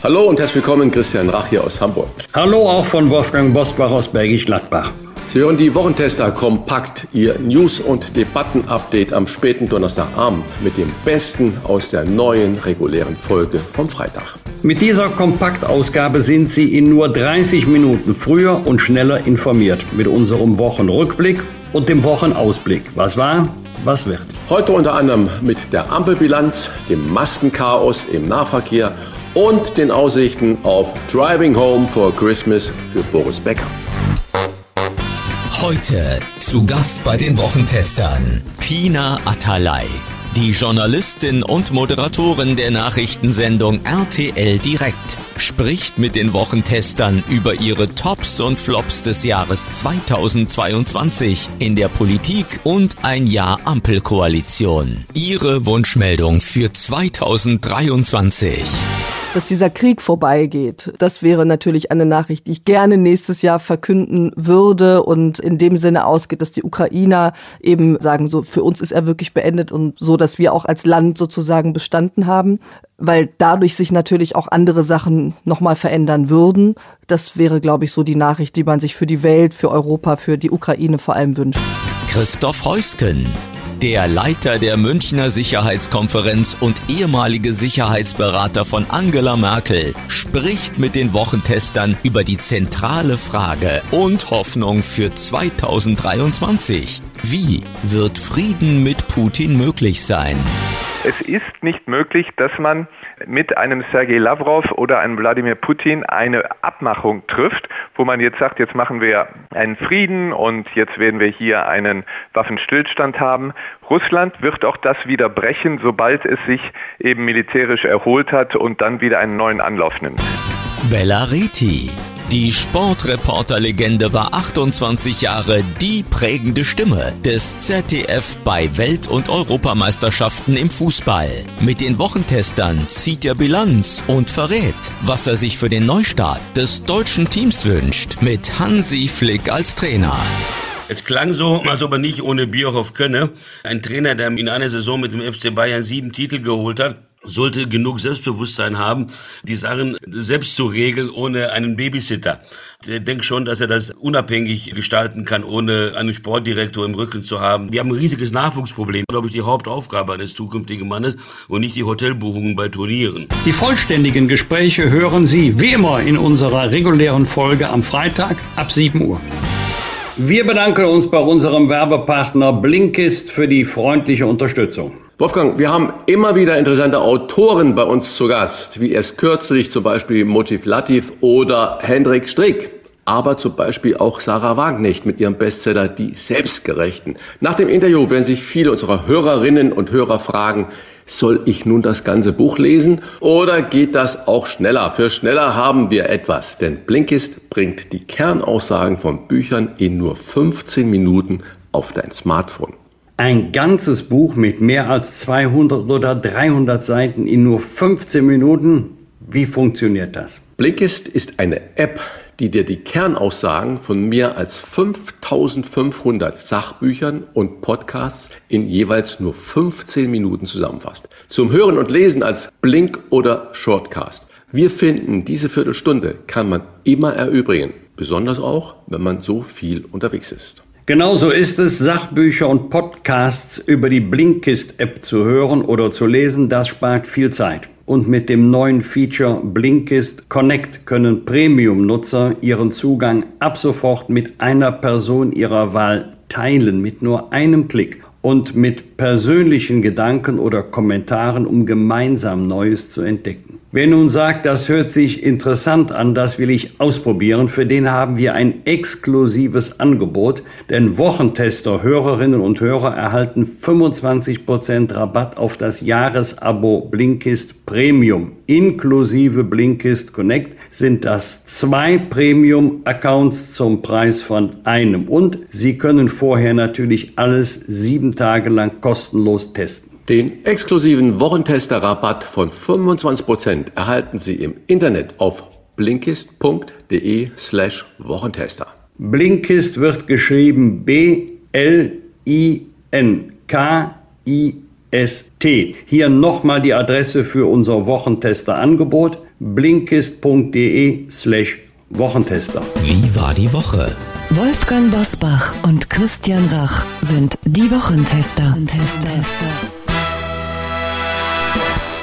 Hallo und herzlich willkommen, Christian Rach hier aus Hamburg. Hallo auch von Wolfgang Bosbach aus Bergisch Gladbach. Sie hören die Wochentester kompakt, Ihr News- und Debatten-Update am späten Donnerstagabend mit dem Besten aus der neuen regulären Folge vom Freitag. Mit dieser Kompaktausgabe sind Sie in nur 30 Minuten früher und schneller informiert mit unserem Wochenrückblick und dem Wochenausblick. Was war, was wird. Heute unter anderem mit der Ampelbilanz, dem Maskenchaos im Nahverkehr und den Aussichten auf Driving Home for Christmas für Boris Becker. Heute zu Gast bei den Wochentestern Pina Atalay, die Journalistin und Moderatorin der Nachrichtensendung RTL Direkt, spricht mit den Wochentestern über ihre Tops und Flops des Jahres 2022 in der Politik und ein Jahr Ampelkoalition. Ihre Wunschmeldung für 2023 dass dieser Krieg vorbeigeht. Das wäre natürlich eine Nachricht, die ich gerne nächstes Jahr verkünden würde und in dem Sinne ausgeht, dass die Ukrainer eben sagen, so für uns ist er wirklich beendet und so, dass wir auch als Land sozusagen bestanden haben, weil dadurch sich natürlich auch andere Sachen nochmal verändern würden. Das wäre, glaube ich, so die Nachricht, die man sich für die Welt, für Europa, für die Ukraine vor allem wünscht. Christoph Heusken der Leiter der Münchner Sicherheitskonferenz und ehemalige Sicherheitsberater von Angela Merkel spricht mit den Wochentestern über die zentrale Frage und Hoffnung für 2023. Wie wird Frieden mit Putin möglich sein? Es ist nicht möglich, dass man mit einem Sergei Lavrov oder einem Wladimir Putin eine Abmachung trifft, wo man jetzt sagt, jetzt machen wir einen Frieden und jetzt werden wir hier einen Waffenstillstand haben. Russland wird auch das wieder brechen, sobald es sich eben militärisch erholt hat und dann wieder einen neuen Anlauf nimmt. Bella Reti die Sportreporter-Legende war 28 Jahre die prägende Stimme des ZDF bei Welt- und Europameisterschaften im Fußball. Mit den Wochentestern zieht er Bilanz und verrät, was er sich für den Neustart des deutschen Teams wünscht, mit Hansi Flick als Trainer. Es klang so, als ob er nicht ohne Bierhoff könne. Ein Trainer, der in einer Saison mit dem FC Bayern sieben Titel geholt hat, sollte genug Selbstbewusstsein haben, die Sachen selbst zu regeln, ohne einen Babysitter. Ich denke schon, dass er das unabhängig gestalten kann, ohne einen Sportdirektor im Rücken zu haben. Wir haben ein riesiges Nachwuchsproblem, glaube ich, die Hauptaufgabe eines zukünftigen Mannes und nicht die Hotelbuchungen bei Turnieren. Die vollständigen Gespräche hören Sie wie immer in unserer regulären Folge am Freitag ab 7 Uhr. Wir bedanken uns bei unserem Werbepartner Blinkist für die freundliche Unterstützung. Wolfgang, wir haben immer wieder interessante Autoren bei uns zu Gast, wie erst kürzlich zum Beispiel Motiv Latif oder Hendrik Strick. Aber zum Beispiel auch Sarah Wagenknecht mit ihrem Bestseller Die Selbstgerechten. Nach dem Interview werden sich viele unserer Hörerinnen und Hörer fragen, soll ich nun das ganze Buch lesen oder geht das auch schneller? Für schneller haben wir etwas, denn Blinkist bringt die Kernaussagen von Büchern in nur 15 Minuten auf dein Smartphone. Ein ganzes Buch mit mehr als 200 oder 300 Seiten in nur 15 Minuten. Wie funktioniert das? Blinkist ist eine App, die dir die Kernaussagen von mehr als 5500 Sachbüchern und Podcasts in jeweils nur 15 Minuten zusammenfasst. Zum Hören und Lesen als Blink oder Shortcast. Wir finden, diese Viertelstunde kann man immer erübrigen, besonders auch, wenn man so viel unterwegs ist. Genauso ist es, Sachbücher und Podcasts über die Blinkist-App zu hören oder zu lesen. Das spart viel Zeit. Und mit dem neuen Feature Blinkist Connect können Premium-Nutzer ihren Zugang ab sofort mit einer Person ihrer Wahl teilen, mit nur einem Klick und mit persönlichen Gedanken oder Kommentaren, um gemeinsam Neues zu entdecken. Wer nun sagt, das hört sich interessant an, das will ich ausprobieren, für den haben wir ein exklusives Angebot, denn Wochentester, Hörerinnen und Hörer erhalten 25% Rabatt auf das Jahresabo Blinkist Premium. Inklusive Blinkist Connect sind das zwei Premium-Accounts zum Preis von einem und Sie können vorher natürlich alles sieben Tage lang kostenlos testen. Den exklusiven Wochentester-Rabatt von 25% erhalten Sie im Internet auf blinkist.de slash Wochentester. Blinkist wird geschrieben B-L-I-N-K-I-S-T. Hier nochmal die Adresse für unser Wochentester-Angebot blinkist.de slash Wochentester. Wie war die Woche? Wolfgang Bosbach und Christian Rach sind die Wochentester. Wochentester.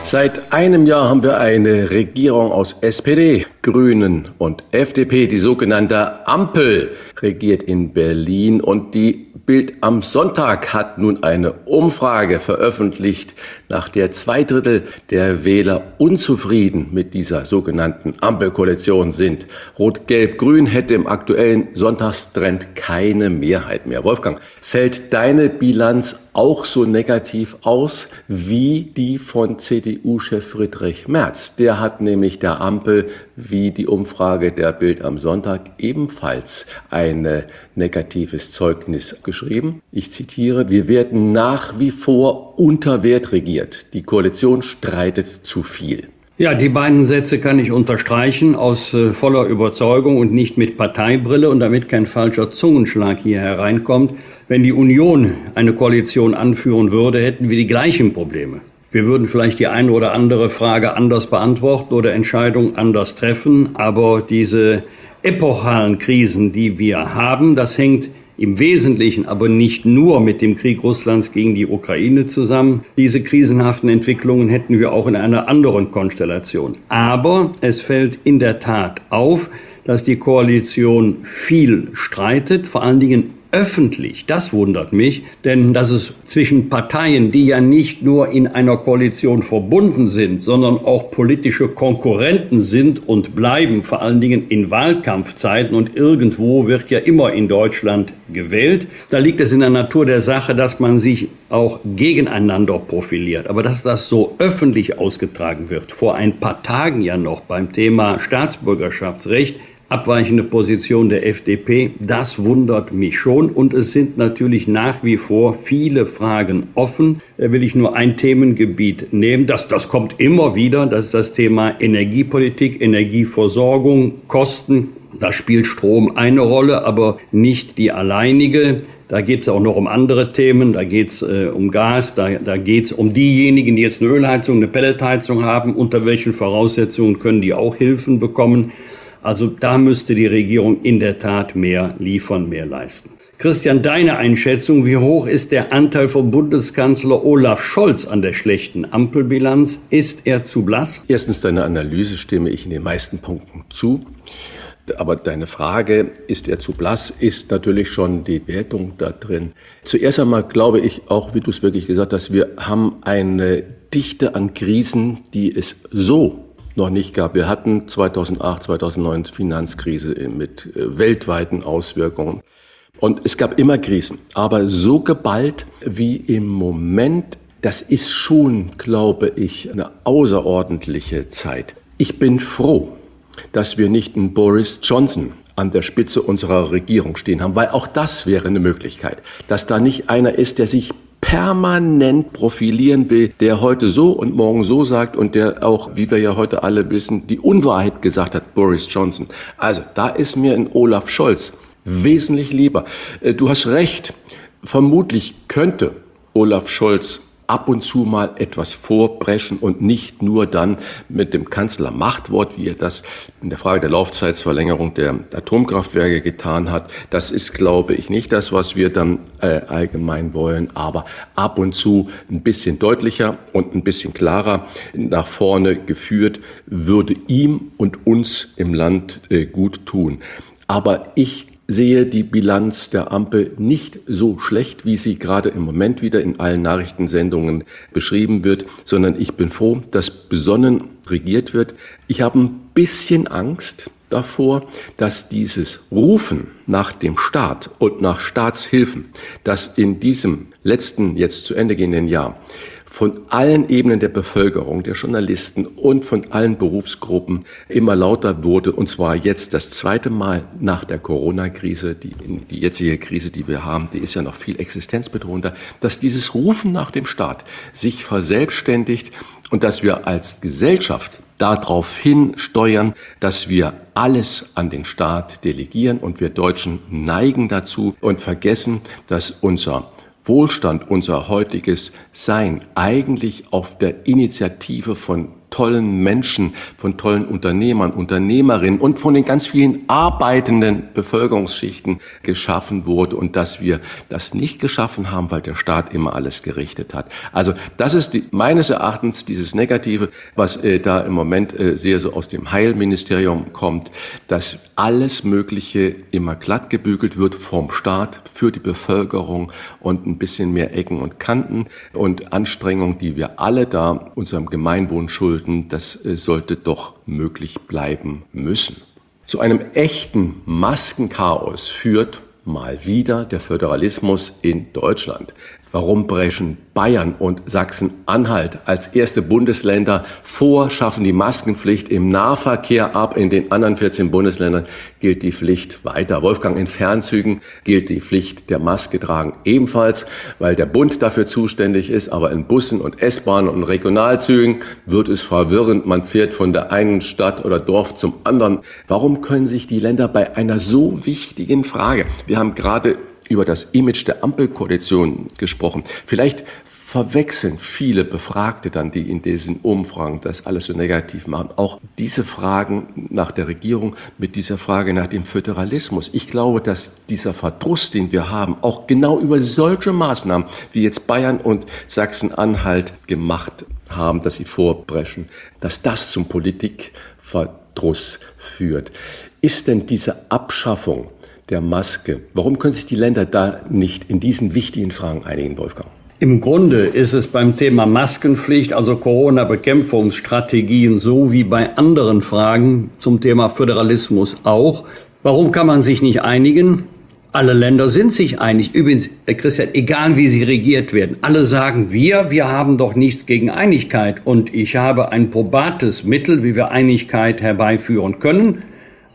Seit einem Jahr haben wir eine Regierung aus SPD, Grünen und FDP. Die sogenannte Ampel regiert in Berlin und die Bild am Sonntag hat nun eine Umfrage veröffentlicht, nach der zwei Drittel der Wähler unzufrieden mit dieser sogenannten Ampelkoalition sind. Rot-Gelb-Grün hätte im aktuellen Sonntagstrend keine Mehrheit mehr. Wolfgang, fällt deine Bilanz auch so negativ aus wie die von CDU-Chef Friedrich Merz? Der hat nämlich der Ampel wie die Umfrage der Bild am Sonntag ebenfalls ein negatives Zeugnis geschrieben. Ich zitiere, wir werden nach wie vor unter Wert regiert. Die Koalition streitet zu viel. Ja, die beiden Sätze kann ich unterstreichen aus äh, voller Überzeugung und nicht mit Parteibrille und damit kein falscher Zungenschlag hier hereinkommt. Wenn die Union eine Koalition anführen würde, hätten wir die gleichen Probleme. Wir würden vielleicht die eine oder andere Frage anders beantworten oder Entscheidungen anders treffen, aber diese epochalen Krisen, die wir haben, das hängt im Wesentlichen aber nicht nur mit dem Krieg Russlands gegen die Ukraine zusammen. Diese krisenhaften Entwicklungen hätten wir auch in einer anderen Konstellation. Aber es fällt in der Tat auf, dass die Koalition viel streitet, vor allen Dingen öffentlich. Das wundert mich, denn dass es zwischen Parteien, die ja nicht nur in einer Koalition verbunden sind, sondern auch politische Konkurrenten sind und bleiben, vor allen Dingen in Wahlkampfzeiten und irgendwo wird ja immer in Deutschland gewählt. Da liegt es in der Natur der Sache, dass man sich auch gegeneinander profiliert. Aber dass das so öffentlich ausgetragen wird, vor ein paar Tagen ja noch beim Thema Staatsbürgerschaftsrecht, abweichende Position der FDP. Das wundert mich schon und es sind natürlich nach wie vor viele Fragen offen. Da will ich nur ein Themengebiet nehmen. Das, das kommt immer wieder. Das ist das Thema Energiepolitik, Energieversorgung, Kosten. Da spielt Strom eine Rolle, aber nicht die alleinige. Da geht es auch noch um andere Themen, da geht es äh, um Gas, da, da geht es um diejenigen, die jetzt eine Ölheizung, eine Pelletheizung haben, unter welchen Voraussetzungen können die auch Hilfen bekommen. Also da müsste die Regierung in der Tat mehr liefern, mehr leisten. Christian, deine Einschätzung, wie hoch ist der Anteil von Bundeskanzler Olaf Scholz an der schlechten Ampelbilanz? Ist er zu blass? Erstens, deine Analyse stimme ich in den meisten Punkten zu. Aber deine Frage, ist er zu blass, ist natürlich schon die Wertung da drin. Zuerst einmal glaube ich auch, wie du es wirklich gesagt hast, wir haben eine Dichte an Krisen, die es so noch nicht gab. Wir hatten 2008, 2009 Finanzkrise mit äh, weltweiten Auswirkungen. Und es gab immer Krisen, aber so geballt wie im Moment, das ist schon, glaube ich, eine außerordentliche Zeit. Ich bin froh, dass wir nicht einen Boris Johnson an der Spitze unserer Regierung stehen haben, weil auch das wäre eine Möglichkeit, dass da nicht einer ist, der sich permanent profilieren will, der heute so und morgen so sagt und der auch, wie wir ja heute alle wissen, die Unwahrheit gesagt hat, Boris Johnson. Also da ist mir ein Olaf Scholz wesentlich lieber. Äh, du hast recht, vermutlich könnte Olaf Scholz ab und zu mal etwas vorbrechen und nicht nur dann mit dem Kanzlermachtwort, wie er das in der Frage der Laufzeitsverlängerung der Atomkraftwerke getan hat. Das ist, glaube ich, nicht das, was wir dann äh, allgemein wollen, aber ab und zu ein bisschen deutlicher und ein bisschen klarer nach vorne geführt, würde ihm und uns im Land äh, gut tun. Aber ich sehe die Bilanz der Ampel nicht so schlecht, wie sie gerade im Moment wieder in allen Nachrichtensendungen beschrieben wird, sondern ich bin froh, dass besonnen regiert wird. Ich habe ein bisschen Angst davor, dass dieses Rufen nach dem Staat und nach Staatshilfen, das in diesem letzten, jetzt zu Ende gehenden Jahr von allen Ebenen der Bevölkerung, der Journalisten und von allen Berufsgruppen immer lauter wurde. Und zwar jetzt das zweite Mal nach der Corona-Krise. Die, die jetzige Krise, die wir haben, die ist ja noch viel existenzbedrohender, dass dieses Rufen nach dem Staat sich verselbstständigt und dass wir als Gesellschaft darauf hin steuern, dass wir alles an den Staat delegieren und wir Deutschen neigen dazu und vergessen, dass unser Wohlstand, unser heutiges Sein eigentlich auf der Initiative von tollen Menschen, von tollen Unternehmern, Unternehmerinnen und von den ganz vielen arbeitenden Bevölkerungsschichten geschaffen wurde und dass wir das nicht geschaffen haben, weil der Staat immer alles gerichtet hat. Also das ist die, meines Erachtens dieses Negative, was äh, da im Moment äh, sehr so aus dem Heilministerium kommt, dass alles Mögliche immer glatt gebügelt wird vom Staat für die Bevölkerung und ein bisschen mehr Ecken und Kanten und Anstrengungen, die wir alle da unserem Gemeinwohl schulden sollten, das äh, sollte doch möglich bleiben müssen. Zu einem echten Maskenchaos führt mal wieder der Föderalismus in Deutschland. Warum brechen Bayern und Sachsen-Anhalt als erste Bundesländer vor, schaffen die Maskenpflicht im Nahverkehr ab. In den anderen 14 Bundesländern gilt die Pflicht weiter. Wolfgang, in Fernzügen gilt die Pflicht der Maske tragen ebenfalls, weil der Bund dafür zuständig ist. Aber in Bussen und S-Bahnen und Regionalzügen wird es verwirrend. Man fährt von der einen Stadt oder Dorf zum anderen. Warum können sich die Länder bei einer so wichtigen Frage, wir haben gerade über das Image der Ampelkoalition gesprochen. Vielleicht verwechseln viele Befragte dann, die in diesen Umfragen das alles so negativ machen, auch diese Fragen nach der Regierung mit dieser Frage nach dem Föderalismus. Ich glaube, dass dieser Verdruss, den wir haben, auch genau über solche Maßnahmen, wie jetzt Bayern und Sachsen-Anhalt gemacht haben, dass sie vorbrechen, dass das zum Politikverdruss führt. Ist denn diese Abschaffung der Maske. Warum können sich die Länder da nicht in diesen wichtigen Fragen einigen, Wolfgang? Im Grunde ist es beim Thema Maskenpflicht, also Corona-Bekämpfungsstrategien, so wie bei anderen Fragen zum Thema Föderalismus auch. Warum kann man sich nicht einigen? Alle Länder sind sich einig. Übrigens, Herr Christian, egal wie sie regiert werden, alle sagen wir, wir haben doch nichts gegen Einigkeit. Und ich habe ein probates Mittel, wie wir Einigkeit herbeiführen können.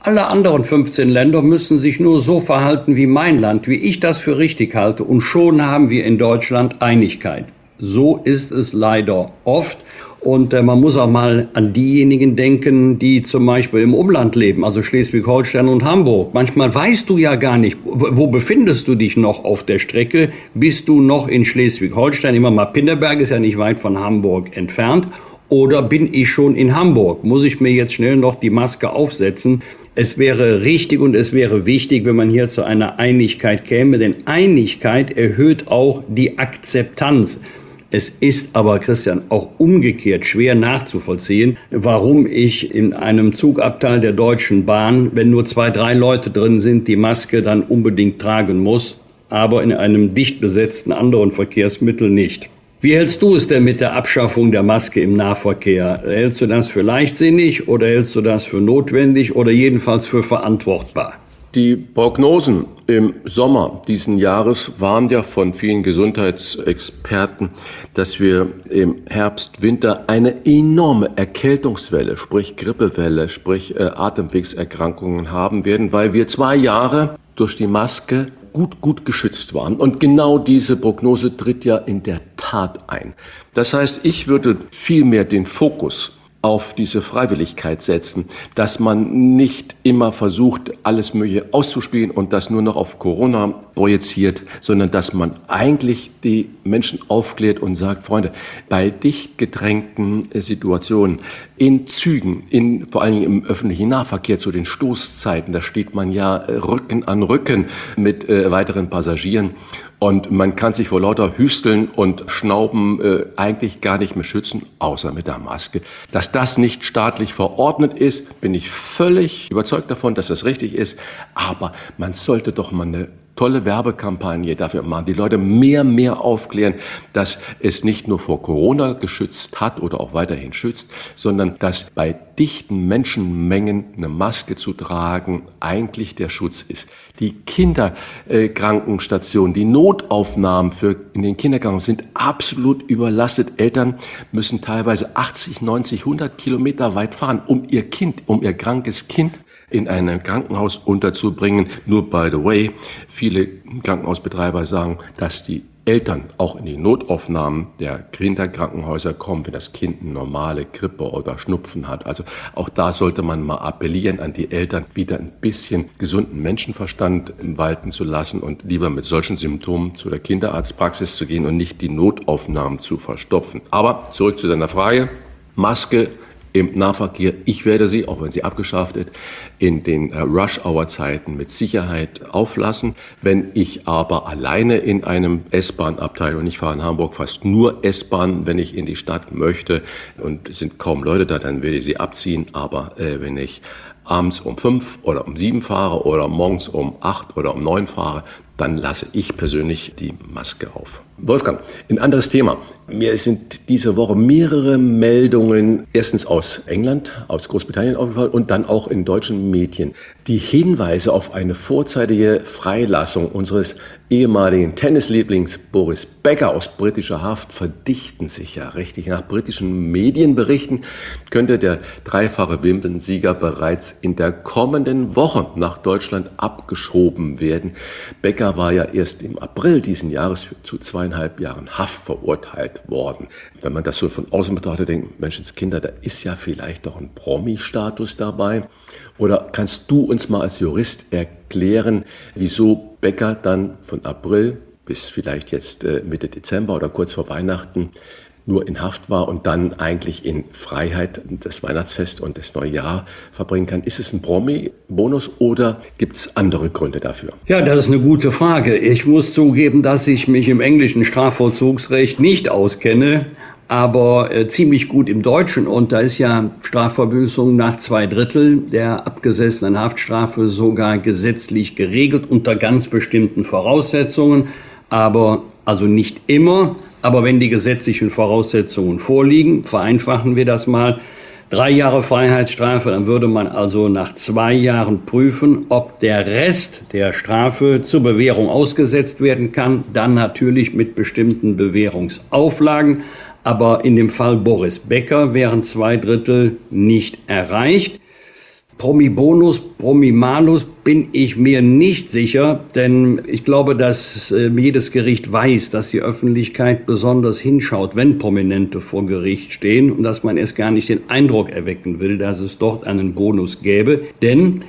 Alle anderen 15 Länder müssen sich nur so verhalten wie mein Land, wie ich das für richtig halte, und schon haben wir in Deutschland Einigkeit. So ist es leider oft. Und äh, man muss auch mal an diejenigen denken, die zum Beispiel im Umland leben, also Schleswig-Holstein und Hamburg. Manchmal weißt du ja gar nicht, wo, befindest du dich noch auf der Strecke? Bist du noch in Schleswig-Holstein? Immer mal Pinneberg ist ja nicht weit von Hamburg entfernt. Oder bin ich schon in Hamburg? Muss ich mir jetzt schnell noch die Maske aufsetzen? Es wäre richtig und es wäre wichtig, wenn man hier zu einer Einigkeit käme, denn Einigkeit erhöht auch die Akzeptanz. Es ist aber, Christian, auch umgekehrt schwer nachzuvollziehen, warum ich in einem Zugabteil der Deutschen Bahn, wenn nur zwei, drei Leute drin sind, die Maske dann unbedingt tragen muss, aber in einem dicht besetzten anderen Verkehrsmittel nicht. Wie hältst du es denn mit der Abschaffung der Maske im Nahverkehr? Hältst du das für leichtsinnig oder hältst du das für notwendig oder jedenfalls für verantwortbar? Die Prognosen im Sommer diesen Jahres waren ja von vielen Gesundheitsexperten, dass wir im Herbst, Winter eine enorme Erkältungswelle, sprich Grippewelle, sprich äh, Atemwegserkrankungen haben werden, weil wir zwei Jahre durch die Maske gut, gut geschützt waren. Und genau diese Prognose tritt ja in der Tat ein. Das heißt, ich würde vielmehr den Fokus auf diese Freiwilligkeit setzen, dass man nicht immer versucht, alles Mögliche auszuspielen und das nur noch auf Corona projiziert, sondern dass man eigentlich die Menschen aufklärt und sagt, Freunde, bei dicht gedrängten Situationen, in Zügen, in, vor allen Dingen im öffentlichen Nahverkehr zu den Stoßzeiten, da steht man ja Rücken an Rücken mit äh, weiteren Passagieren Und man kann sich vor lauter Hüsteln und Schnauben äh, eigentlich gar nicht mehr schützen, außer mit der Maske. Dass das nicht staatlich verordnet ist, bin ich völlig überzeugt davon, dass das richtig ist. Aber man sollte doch mal eine tolle Werbekampagne dafür machen, die Leute mehr, mehr aufklären, dass es nicht nur vor Corona geschützt hat oder auch weiterhin schützt, sondern dass bei dichten Menschenmengen eine Maske zu tragen eigentlich der Schutz ist. Die Kinderkrankenstationen, die Notaufnahmen für in den Kinderkranken sind absolut überlastet. Eltern müssen teilweise 80, 90, 100 Kilometer weit fahren, um ihr Kind, um ihr krankes Kind in einem Krankenhaus unterzubringen. Nur by the way, viele Krankenhausbetreiber sagen, dass die Eltern auch in die Notaufnahmen der Kinderkrankenhäuser kommen, wenn das Kind eine normale Grippe oder Schnupfen hat. Also auch da sollte man mal appellieren an die Eltern, wieder ein bisschen gesunden Menschenverstand walten zu lassen und lieber mit solchen Symptomen zu der Kinderarztpraxis zu gehen und nicht die Notaufnahmen zu verstopfen. Aber zurück zu deiner Frage. Maske im Nahverkehr. Ich werde sie, auch wenn sie abgeschafft ist, in den äh, Rush-Hour-Zeiten mit Sicherheit auflassen. Wenn ich aber alleine in einem S-Bahn-Abteil und ich fahre in Hamburg fast nur S-Bahn, wenn ich in die Stadt möchte und es sind kaum Leute da, dann werde ich sie abziehen. Aber äh, wenn ich abends um fünf oder um sieben fahre oder morgens um acht oder um neun fahre, dann lasse ich persönlich die Maske auf. Wolfgang, ein anderes Thema. Mir sind diese Woche mehrere Meldungen, erstens aus England, aus Großbritannien aufgefallen und dann auch in deutschen Medien, die Hinweise auf eine vorzeitige Freilassung unseres ehemaligen Tennislieblings Boris Becker aus britischer Haft verdichten sich ja richtig. Nach britischen Medienberichten könnte der dreifache Wimbledon-Sieger bereits in der kommenden Woche nach Deutschland abgeschoben werden. Becker war ja erst im April diesen Jahres zu zweieinhalb Jahren Haft verurteilt worden. Wenn man das so von außen betrachtet, denkt Menschenskinder, da ist ja vielleicht doch ein Promi-Status dabei. Oder kannst du uns mal als Jurist erklären, wieso Becker dann von April bis vielleicht jetzt äh, Mitte Dezember oder kurz vor Weihnachten nur in Haft war und dann eigentlich in Freiheit das Weihnachtsfest und das neue Jahr verbringen kann. Ist es ein Promi-Bonus oder gibt es andere Gründe dafür? Ja, das ist eine gute Frage. Ich muss zugeben, dass ich mich im englischen Strafvollzugsrecht nicht auskenne aber äh, ziemlich gut im Deutschen. Und da ist ja Strafverbüßung nach zwei Drittel der abgesessenen Haftstrafe sogar gesetzlich geregelt unter ganz bestimmten Voraussetzungen. Aber also nicht immer. Aber wenn die gesetzlichen Voraussetzungen vorliegen, vereinfachen wir das mal. Drei Jahre Freiheitsstrafe, dann würde man also nach zwei Jahren prüfen, ob der Rest der Strafe zur Bewährung ausgesetzt werden kann. Dann natürlich mit bestimmten Bewährungsauflagen aber in dem Fall Boris Becker wären zwei Drittel nicht erreicht. Promi-Bonus, Promi-Malus bin ich mir nicht sicher, denn ich glaube, dass äh, jedes Gericht weiß, dass die Öffentlichkeit besonders hinschaut, wenn Prominente vor Gericht stehen und dass man erst gar nicht den Eindruck erwecken will, dass es dort einen Bonus gäbe. Denn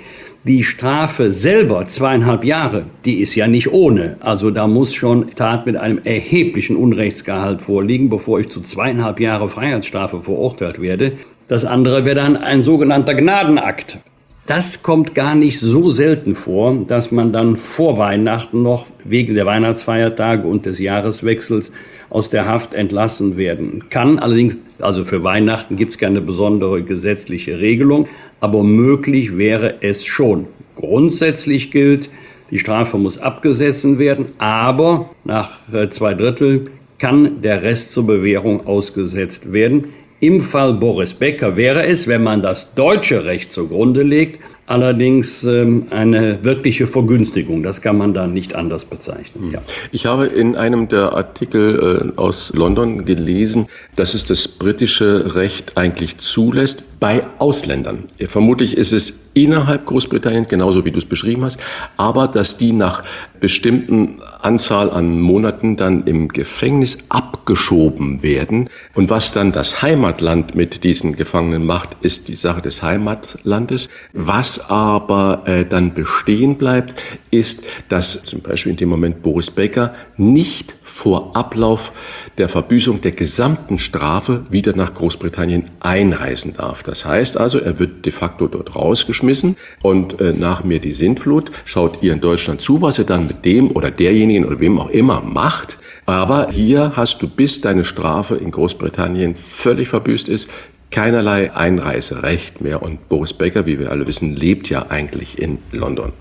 die Strafe selber, zweieinhalb Jahre, die ist ja nicht ohne. Also da muss schon Tat mit einem erheblichen Unrechtsgehalt vorliegen, bevor ich zu zweieinhalb Jahre Freiheitsstrafe verurteilt werde. Das andere wäre dann ein sogenannter Gnadenakt. Das kommt gar nicht so selten vor, dass man dann vor Weihnachten noch wegen der Weihnachtsfeiertage und des Jahreswechsels aus der Haft entlassen werden kann. Allerdings, also für Weihnachten gibt es keine besondere gesetzliche Regelung aber möglich wäre es schon. Grundsätzlich gilt, die Strafe muss abgesetzt werden, aber nach äh, zwei Drittel kann der Rest zur Bewährung ausgesetzt werden. Im Fall Boris Becker wäre es, wenn man das deutsche Recht zugrunde legt, allerdings ähm, eine wirkliche Vergünstigung. Das kann man dann nicht anders bezeichnen. Ja. Ich habe in einem der Artikel äh, aus London gelesen, dass es das britische Recht eigentlich zulässt bei Ausländern. Vermutlich ist es innerhalb Großbritanniens, genauso wie du es beschrieben hast, aber dass die nach bestimmten Anzahl an Monaten dann im Gefängnis abgeschoben werden. Und was dann das Heimatland mit diesen Gefangenen macht, ist die Sache des Heimatlandes. Was Was aber äh, dann bestehen bleibt, ist, dass zum Beispiel in dem Moment Boris Becker nicht vor Ablauf der Verbüßung der gesamten Strafe wieder nach Großbritannien einreisen darf. Das heißt also, er wird de facto dort rausgeschmissen und äh, nach mir die Sintflut schaut ihr in Deutschland zu, was er dann mit dem oder derjenigen oder wem auch immer macht. Aber hier hast du, bis deine Strafe in Großbritannien völlig verbüßt ist, keinerlei Einreiserecht mehr. Und Boris Becker, wie wir alle wissen, lebt ja eigentlich in London.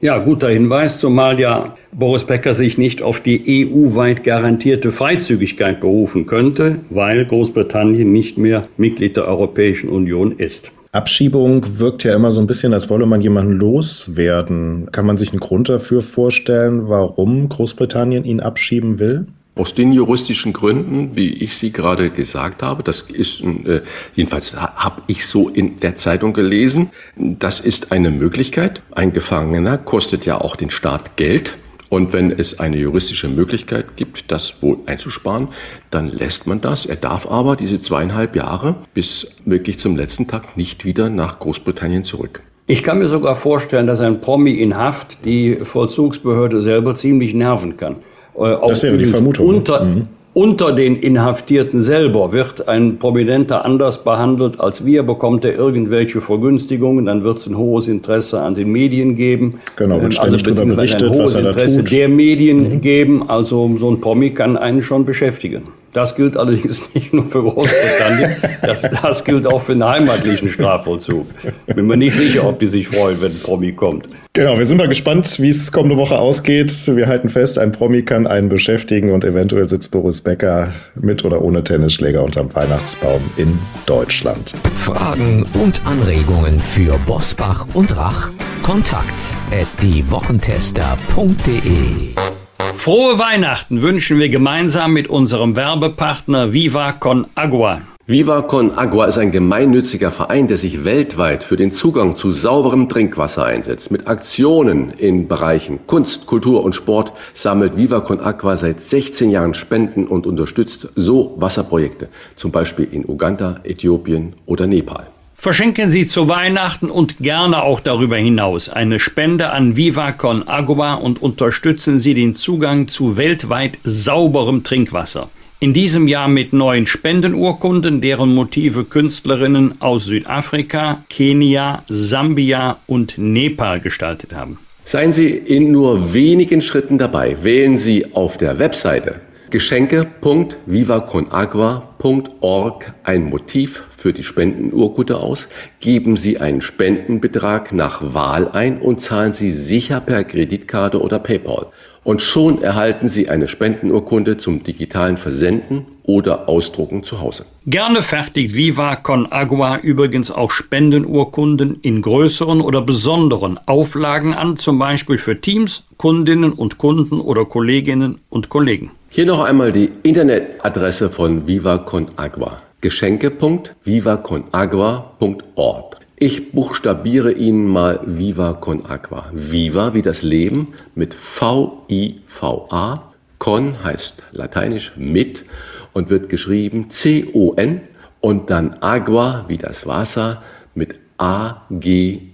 Ja, guter Hinweis, zumal ja Boris Becker sich nicht auf die EU-weit garantierte Freizügigkeit berufen könnte, weil Großbritannien nicht mehr Mitglied der Europäischen Union ist. Abschiebung wirkt ja immer so ein bisschen, als wolle man jemanden loswerden. Kann man sich einen Grund dafür vorstellen, warum Großbritannien ihn abschieben will? Aus den juristischen Gründen, wie ich sie gerade gesagt habe, das ist, äh, jedenfalls habe ich so in der Zeitung gelesen, das ist eine Möglichkeit. Ein Gefangener kostet ja auch den Staat Geld. Und wenn es eine juristische Möglichkeit gibt, das wohl einzusparen, dann lässt man das. Er darf aber diese zweieinhalb Jahre bis wirklich zum letzten Tag nicht wieder nach Großbritannien zurück. Ich kann mir sogar vorstellen, dass ein Promi in Haft die Vollzugsbehörde selber ziemlich nerven kann. Äh, das wäre die Vermutung. Ne? Unter, mhm. unter den Inhaftierten selber wird ein Prominenter anders behandelt als wir, bekommt er irgendwelche Vergünstigungen, dann wird es ein hohes Interesse an den Medien geben. Genau, wird ähm, also darüber berichtet, ein hohes was er Interesse da tut. der Medien mhm. geben. Also so ein Promi kann einen schon beschäftigen. Das gilt allerdings nicht nur für Großbritannien, das, das gilt auch für den heimatlichen Strafvollzug. Bin mir nicht sicher, ob die sich freuen, wenn ein Promi kommt. Genau, wir sind mal gespannt, wie es kommende Woche ausgeht. Wir halten fest, ein Promi kann einen beschäftigen und eventuell sitzt Boris Becker mit oder ohne Tennisschläger unterm Weihnachtsbaum in Deutschland. Fragen und Anregungen für Bosbach und Rach? Kontakt at diewochentester.de Frohe Weihnachten wünschen wir gemeinsam mit unserem Werbepartner Viva Con Agua. Viva Con Agua ist ein gemeinnütziger Verein, der sich weltweit für den Zugang zu sauberem Trinkwasser einsetzt. Mit Aktionen in Bereichen Kunst, Kultur und Sport sammelt Viva Con Agua seit 16 Jahren Spenden und unterstützt so Wasserprojekte, zum Beispiel in Uganda, Äthiopien oder Nepal. Verschenken Sie zu Weihnachten und gerne auch darüber hinaus eine Spende an Viva Con Agua und unterstützen Sie den Zugang zu weltweit sauberem Trinkwasser. In diesem Jahr mit neuen Spendenurkunden, deren Motive Künstlerinnen aus Südafrika, Kenia, Sambia und Nepal gestaltet haben. Seien Sie in nur wenigen Schritten dabei. Wählen Sie auf der Webseite geschenke.vivaconagua.org ein Motiv für die Spendenurkunde aus, geben Sie einen Spendenbetrag nach Wahl ein und zahlen Sie sicher per Kreditkarte oder PayPal. Und schon erhalten Sie eine Spendenurkunde zum digitalen Versenden oder Ausdrucken zu Hause. Gerne fertigt Viva Con Agua übrigens auch Spendenurkunden in größeren oder besonderen Auflagen an, zum Beispiel für Teams, Kundinnen und Kunden oder Kolleginnen und Kollegen. Hier noch einmal die Internetadresse von Viva Con Agua geschenke.vivaconagua.org. Ich buchstabiere Ihnen mal Viva Con Agua. Viva wie das Leben mit V-I-V-A. Con heißt lateinisch mit und wird geschrieben C-O-N und dann Agua wie das Wasser mit A-G-U-A.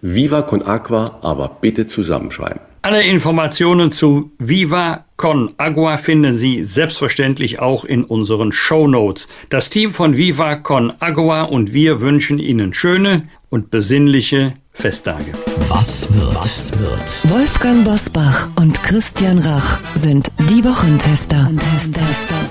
Viva Con Agua, aber bitte zusammenschreiben. Alle Informationen zu Viva Con Agua finden Sie selbstverständlich auch in unseren Show Notes. Das Team von Viva Con Agua und wir wünschen Ihnen schöne und besinnliche Festtage. Was wird? Was wird? Wolfgang Bosbach und Christian Rach sind die Wochentester. Wochentester.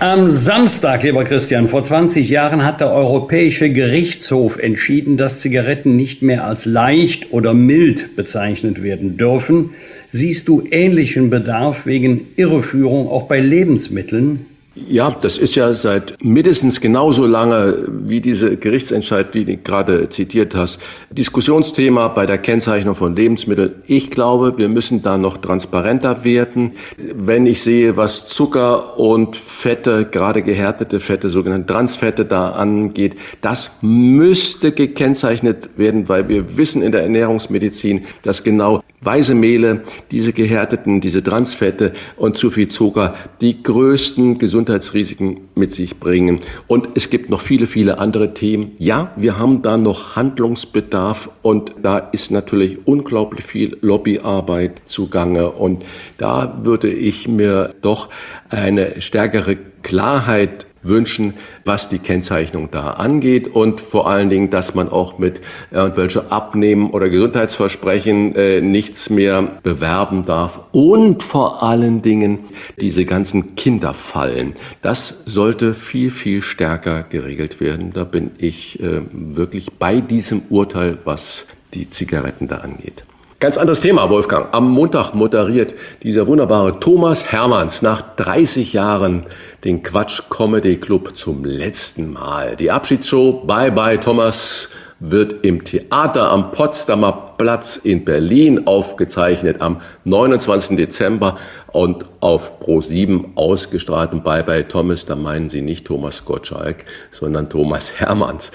Am Samstag, lieber Christian, vor 20 Jahren hat der Europäische Gerichtshof entschieden, dass Zigaretten nicht mehr als leicht oder mild bezeichnet werden dürfen. Siehst du ähnlichen Bedarf wegen Irreführung auch bei Lebensmitteln? Ja, das ist ja seit mindestens genauso lange wie diese Gerichtsentscheid, die du gerade zitiert hast, Diskussionsthema bei der Kennzeichnung von Lebensmitteln. Ich glaube, wir müssen da noch transparenter werden. Wenn ich sehe, was Zucker und Fette, gerade gehärtete Fette, sogenannte Transfette da angeht, das müsste gekennzeichnet werden, weil wir wissen in der Ernährungsmedizin, dass genau weiße Mehle, diese gehärteten, diese Transfette und zu viel Zucker die größten Gesundheitsrisiken mit sich bringen. Und es gibt noch viele, viele andere Themen. Ja, wir haben da noch Handlungsbedarf und da ist natürlich unglaublich viel Lobbyarbeit zugange. Und da würde ich mir doch eine stärkere Klarheit wünschen, was die Kennzeichnung da angeht und vor allen Dingen, dass man auch mit irgendwelche Abnehmen oder Gesundheitsversprechen äh, nichts mehr bewerben darf und vor allen Dingen diese ganzen Kinderfallen. Das sollte viel, viel stärker geregelt werden. Da bin ich äh, wirklich bei diesem Urteil, was die Zigaretten da angeht. Ganz anderes Thema, Wolfgang. Am Montag moderiert dieser wunderbare Thomas Hermanns nach 30 Jahren den Quatsch Comedy Club zum letzten Mal. Die Abschiedsshow Bye Bye Thomas wird im Theater am Potsdamer Platz in Berlin aufgezeichnet am 29. Dezember und auf Pro 7 ausgestrahlt. Und Bye Bye Thomas, da meinen Sie nicht Thomas Gottschalk, sondern Thomas Hermanns.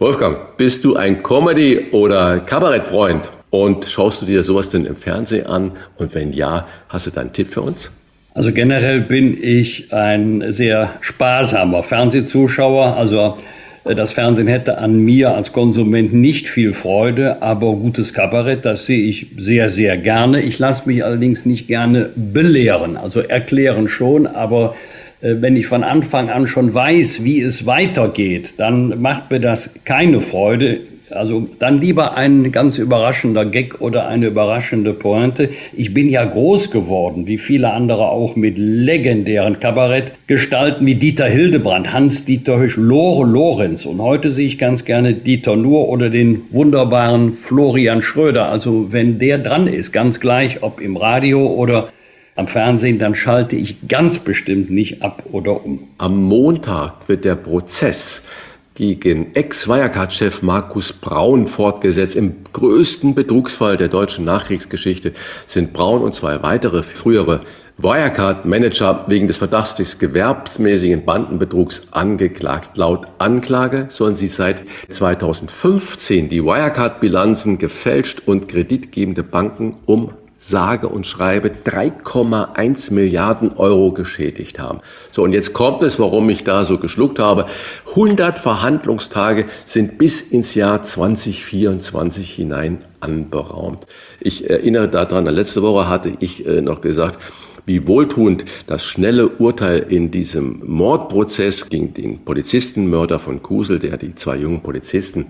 Wolfgang, bist du ein Comedy- oder Kabarettfreund? Und schaust du dir sowas denn im Fernsehen an? Und wenn ja, hast du da einen Tipp für uns? Also generell bin ich ein sehr sparsamer Fernsehzuschauer. Also äh, das Fernsehen hätte an mir als Konsument nicht viel Freude, aber gutes Kabarett, das sehe ich sehr, sehr gerne. Ich lasse mich allerdings nicht gerne belehren, also erklären schon, aber äh, wenn ich von Anfang an schon weiß, wie es weitergeht, dann macht mir das keine Freude. Also dann lieber ein ganz überraschender Gag oder eine überraschende Pointe. Ich bin ja groß geworden, wie viele andere auch, mit legendären Kabarettgestalten wie Dieter Hildebrand, Hans-Dieter Hösch, Lore Lorenz. Und heute sehe ich ganz gerne Dieter Nuhr oder den wunderbaren Florian Schröder. Also wenn der dran ist, ganz gleich, ob im Radio oder am Fernsehen, dann schalte ich ganz bestimmt nicht ab oder um. Am Montag wird der Prozess gegen Ex-Wirecard-Chef Markus Braun fortgesetzt. Im größten Betrugsfall der deutschen Nachkriegsgeschichte sind Braun und zwei weitere frühere Wirecard-Manager wegen des Verdachts des gewerbsmäßigen Bandenbetrugs angeklagt. Laut Anklage sollen sie seit 2015 die Wirecard-Bilanzen gefälscht und kreditgebende Banken um sage und schreibe 3,1 Milliarden Euro geschädigt haben. So, und jetzt kommt es, warum ich da so geschluckt habe. 100 Verhandlungstage sind bis ins Jahr 2024 hinein anberaumt. Ich erinnere daran, letzte Woche hatte ich äh, noch gesagt, wie wohltuend das schnelle Urteil in diesem Mordprozess gegen den Polizistenmörder von Kusel, der die zwei jungen Polizisten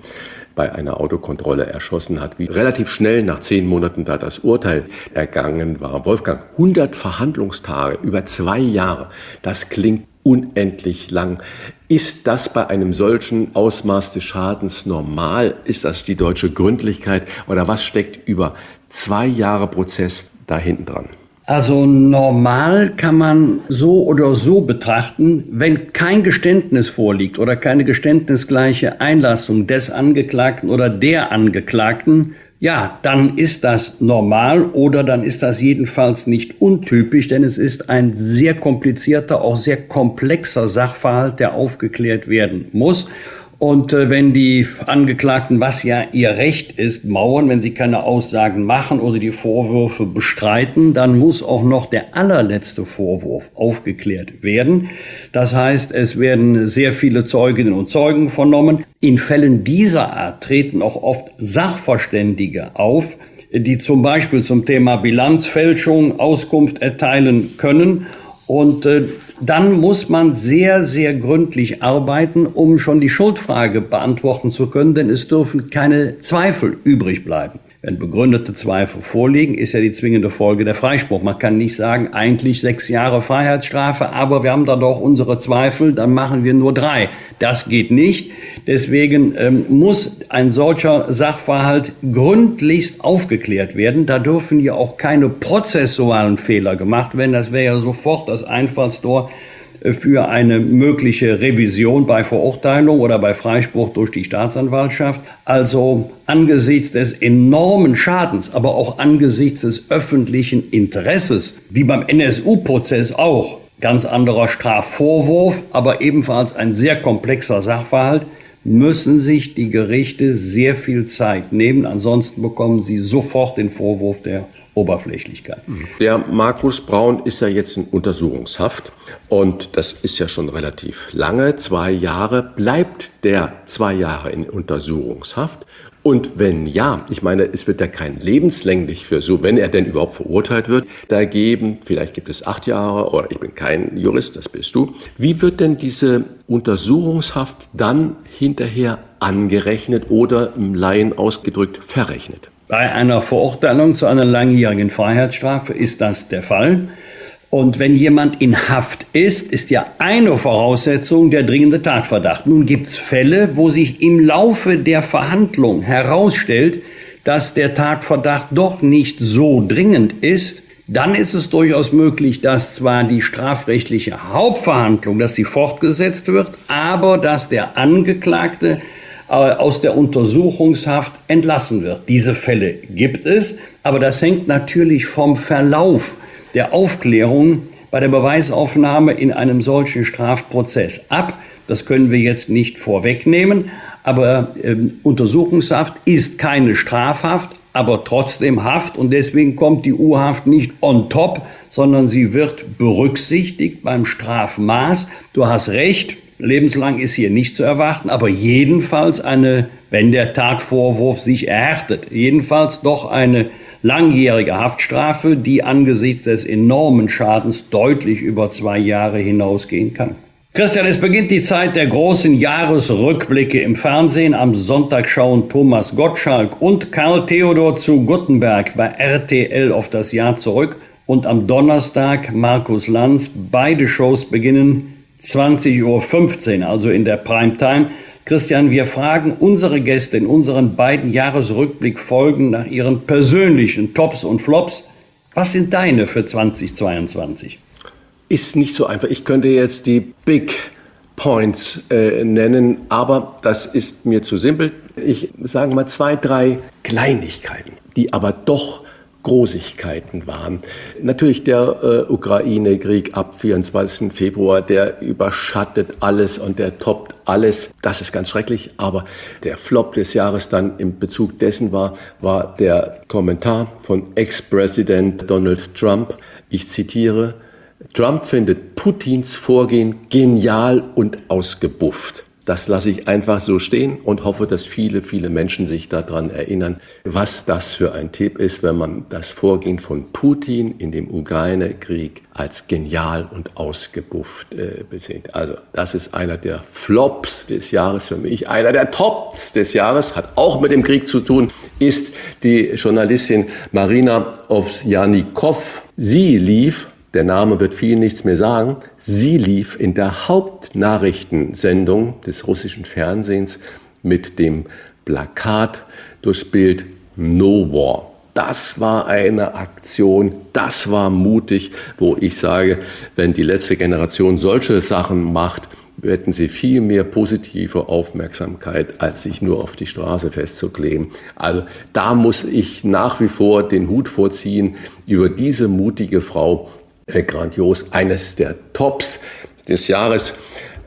bei einer Autokontrolle erschossen hat, wie relativ schnell nach zehn Monaten da das Urteil ergangen war. Wolfgang, 100 Verhandlungstage über zwei Jahre, das klingt unendlich lang. Ist das bei einem solchen Ausmaß des Schadens normal? Ist das die deutsche Gründlichkeit? Oder was steckt über zwei Jahre Prozess da hinten dran? Also normal kann man so oder so betrachten, wenn kein Geständnis vorliegt oder keine geständnisgleiche Einlassung des Angeklagten oder der Angeklagten, ja, dann ist das normal oder dann ist das jedenfalls nicht untypisch, denn es ist ein sehr komplizierter, auch sehr komplexer Sachverhalt, der aufgeklärt werden muss. Und äh, wenn die Angeklagten, was ja ihr Recht ist, mauern, wenn sie keine Aussagen machen oder die Vorwürfe bestreiten, dann muss auch noch der allerletzte Vorwurf aufgeklärt werden. Das heißt, es werden sehr viele Zeuginnen und Zeugen vernommen. In Fällen dieser Art treten auch oft Sachverständige auf, die zum Beispiel zum Thema Bilanzfälschung Auskunft erteilen können. Und äh, dann muss man sehr, sehr gründlich arbeiten, um schon die Schuldfrage beantworten zu können, denn es dürfen keine Zweifel übrig bleiben. Wenn begründete Zweifel vorliegen, ist ja die zwingende Folge der Freispruch. Man kann nicht sagen, eigentlich sechs Jahre Freiheitsstrafe, aber wir haben da doch unsere Zweifel, dann machen wir nur drei. Das geht nicht. Deswegen ähm, muss ein solcher Sachverhalt gründlichst aufgeklärt werden. Da dürfen ja auch keine prozessualen Fehler gemacht werden. Das wäre ja sofort das Einfallstor für eine mögliche Revision bei Verurteilung oder bei Freispruch durch die Staatsanwaltschaft. Also angesichts des enormen Schadens, aber auch angesichts des öffentlichen Interesses, wie beim NSU-Prozess auch, ganz anderer Strafvorwurf, aber ebenfalls ein sehr komplexer Sachverhalt, müssen sich die Gerichte sehr viel Zeit nehmen. Ansonsten bekommen sie sofort den Vorwurf der Oberflächlichkeit. Der Markus Braun ist ja jetzt in Untersuchungshaft und das ist ja schon relativ lange, zwei Jahre. Bleibt der zwei Jahre in Untersuchungshaft? Und wenn ja, ich meine, es wird ja kein lebenslänglich für so, wenn er denn überhaupt verurteilt wird, da geben, vielleicht gibt es acht Jahre oder ich bin kein Jurist, das bist du. Wie wird denn diese Untersuchungshaft dann hinterher angerechnet oder im Laien ausgedrückt verrechnet? Bei einer Verurteilung zu einer langjährigen Freiheitsstrafe ist das der Fall. Und wenn jemand in Haft ist, ist ja eine Voraussetzung der dringende Tatverdacht. Nun gibt es Fälle, wo sich im Laufe der Verhandlung herausstellt, dass der Tatverdacht doch nicht so dringend ist. Dann ist es durchaus möglich, dass zwar die strafrechtliche Hauptverhandlung, dass die fortgesetzt wird, aber dass der Angeklagte aus der Untersuchungshaft entlassen wird. Diese Fälle gibt es, aber das hängt natürlich vom Verlauf der Aufklärung bei der Beweisaufnahme in einem solchen Strafprozess ab. Das können wir jetzt nicht vorwegnehmen, aber äh, Untersuchungshaft ist keine Strafhaft, aber trotzdem Haft und deswegen kommt die U-Haft nicht on top, sondern sie wird berücksichtigt beim Strafmaß. Du hast recht, lebenslang ist hier nicht zu erwarten, aber jedenfalls eine, wenn der Tatvorwurf sich erhärtet, jedenfalls doch eine langjährige Haftstrafe, die angesichts des enormen Schadens deutlich über zwei Jahre hinausgehen kann. Christian, es beginnt die Zeit der großen Jahresrückblicke im Fernsehen. Am Sonntag schauen Thomas Gottschalk und Karl Theodor zu Guttenberg bei RTL auf das Jahr zurück. Und am Donnerstag Markus Lanz. Beide Shows beginnen 20.15 Uhr, also in der Primetime. Christian, wir fragen unsere Gäste in unseren beiden Jahresrückblickfolgen nach ihren persönlichen Tops und Flops. Was sind deine für 2022? Ist nicht so einfach. Ich könnte jetzt die Big Points äh, nennen, aber das ist mir zu simpel. Ich sage mal zwei, drei Kleinigkeiten, die aber doch Großigkeiten waren. Natürlich der äh, Ukraine-Krieg ab 24. Februar, der überschattet alles und der toppt alles. Das ist ganz schrecklich. Aber der Flop des Jahres dann im Bezug dessen war, war der Kommentar von Ex-Präsident Donald Trump. Ich zitiere, Trump findet Putins Vorgehen genial und ausgebufft. Das lasse ich einfach so stehen und hoffe, dass viele, viele Menschen sich daran erinnern, was das für ein Tipp ist, wenn man das Vorgehen von Putin in dem Ukraine-Krieg als genial und ausgebufft äh, besehen. Also das ist einer der Flops des Jahres für mich. Einer der Tops des Jahres hat auch mit dem Krieg zu tun, ist die Journalistin Marina Ovsjanikov. Sie lief der Name wird vielen nichts mehr sagen. Sie lief in der Hauptnachrichtensendung des russischen Fernsehens mit dem Plakat durchs Bild No War. Das war eine Aktion, das war mutig, wo ich sage, wenn die letzte Generation solche Sachen macht, hätten sie viel mehr positive Aufmerksamkeit, als sich nur auf die Straße festzukleben. Also da muss ich nach wie vor den Hut vorziehen über diese mutige Frau, äh, grandios, eines der Tops des Jahres.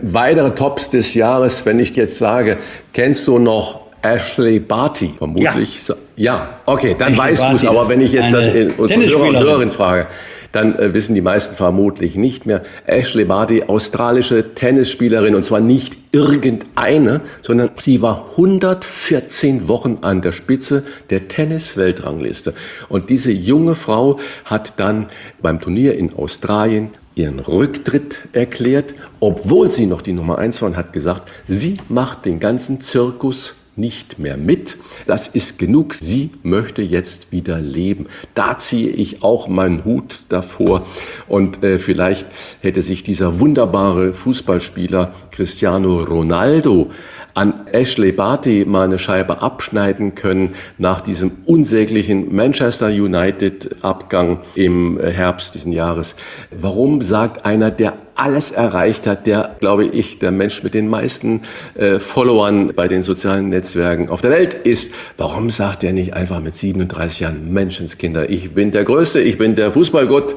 Weitere Tops des Jahres, wenn ich jetzt sage, kennst du noch Ashley Barty? Vermutlich. Ja, ja. okay, dann Ashley weißt du es. Aber wenn ich jetzt das in unsere Hörer und Hörerinnen frage, dann äh, wissen die meisten vermutlich nicht mehr. Ashley Barty, australische Tennisspielerin, und zwar nicht irgendeine, sondern sie war 114 Wochen an der Spitze der Tennis-Weltrangliste. Und diese junge Frau hat dann beim Turnier in Australien ihren Rücktritt erklärt, obwohl sie noch die Nummer eins war und hat gesagt, sie macht den ganzen Zirkus nicht mehr mit. Das ist genug. Sie möchte jetzt wieder leben. Da ziehe ich auch meinen Hut davor. Und äh, vielleicht hätte sich dieser wunderbare Fußballspieler Cristiano Ronaldo an Ashley Barty mal eine Scheibe abschneiden können nach diesem unsäglichen Manchester United Abgang im Herbst diesen Jahres. Warum sagt einer der alles erreicht hat, der, glaube ich, der Mensch mit den meisten äh, Followern bei den sozialen Netzwerken auf der Welt ist. Warum sagt er nicht einfach mit 37 Jahren, Menschenskinder, ich bin der Größte, ich bin der Fußballgott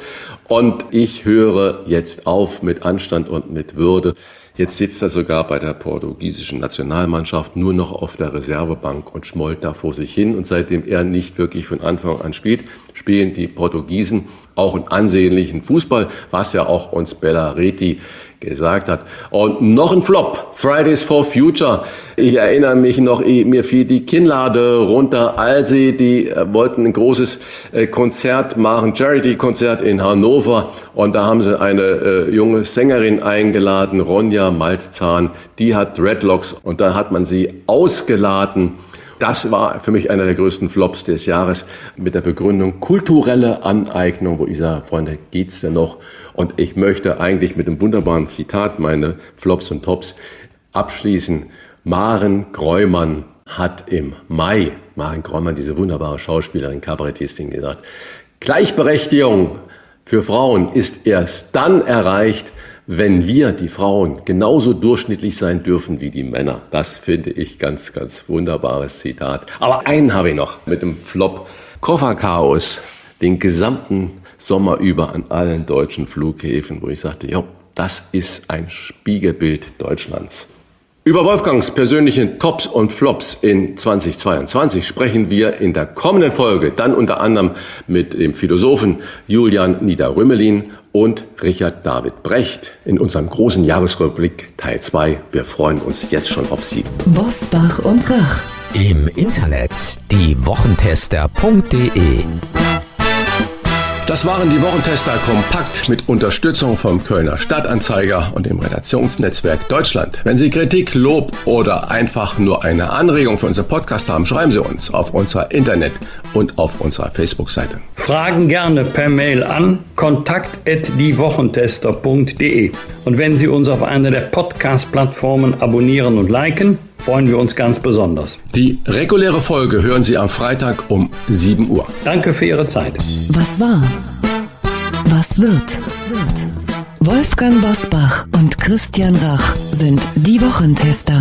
und ich höre jetzt auf mit Anstand und mit Würde. Jetzt sitzt er sogar bei der portugiesischen Nationalmannschaft nur noch auf der Reservebank und schmollt da vor sich hin. Und seitdem er nicht wirklich von Anfang an spielt, spielen die Portugiesen auch einen ansehnlichen Fußball, was ja auch uns Bellareti gesagt hat. Und noch ein Flop, Fridays for Future. Ich erinnere mich noch, mir fiel die Kinnlade runter, als sie, die äh, wollten ein großes äh, Konzert machen, Charity-Konzert in Hannover. Und da haben sie eine äh, junge Sängerin eingeladen, Ronja Maltzahn. Die hat Dreadlocks und da hat man sie ausgeladen. Das war für mich einer der größten Flops des Jahres mit der Begründung kulturelle Aneignung, wo ich sage, Freunde, geht's denn noch? Und ich möchte eigentlich mit einem wunderbaren Zitat meine Flops und Tops abschließen. Maren Greumann hat im Mai, Maren Greumann, diese wunderbare Schauspielerin, Kabarettistin, gesagt, Gleichberechtigung für Frauen ist erst dann erreicht, wenn wir, die Frauen, genauso durchschnittlich sein dürfen wie die Männer. Das finde ich ganz, ganz wunderbares Zitat. Aber einen habe ich noch mit dem Flop. Kofferchaos, den gesamten Sommer über an allen deutschen Flughäfen, wo ich sagte, ja, das ist ein Spiegelbild Deutschlands. Über Wolfgangs persönlichen Tops und Flops in 2022 sprechen wir in der kommenden Folge dann unter anderem mit dem Philosophen Julian Niederrümelin und Richard David Brecht in unserem großen Jahresrückblick Teil 2. Wir freuen uns jetzt schon auf Sie. Bosbach und Rach. Im Internet diewochentester.de das waren die Wochentester kompakt mit Unterstützung vom Kölner Stadtanzeiger und dem Redaktionsnetzwerk Deutschland. Wenn Sie Kritik, Lob oder einfach nur eine Anregung für unseren Podcast haben, schreiben Sie uns auf unserer Internet- und auf unserer Facebook-Seite. Fragen gerne per Mail an kontakt@diewochentester.de. Und wenn Sie uns auf einer der Podcast-Plattformen abonnieren und liken, freuen wir uns ganz besonders. Die reguläre Folge hören Sie am Freitag um 7 Uhr. Danke für Ihre Zeit. Was war? Was wird? Wolfgang Bosbach und Christian Rach sind die Wochentester.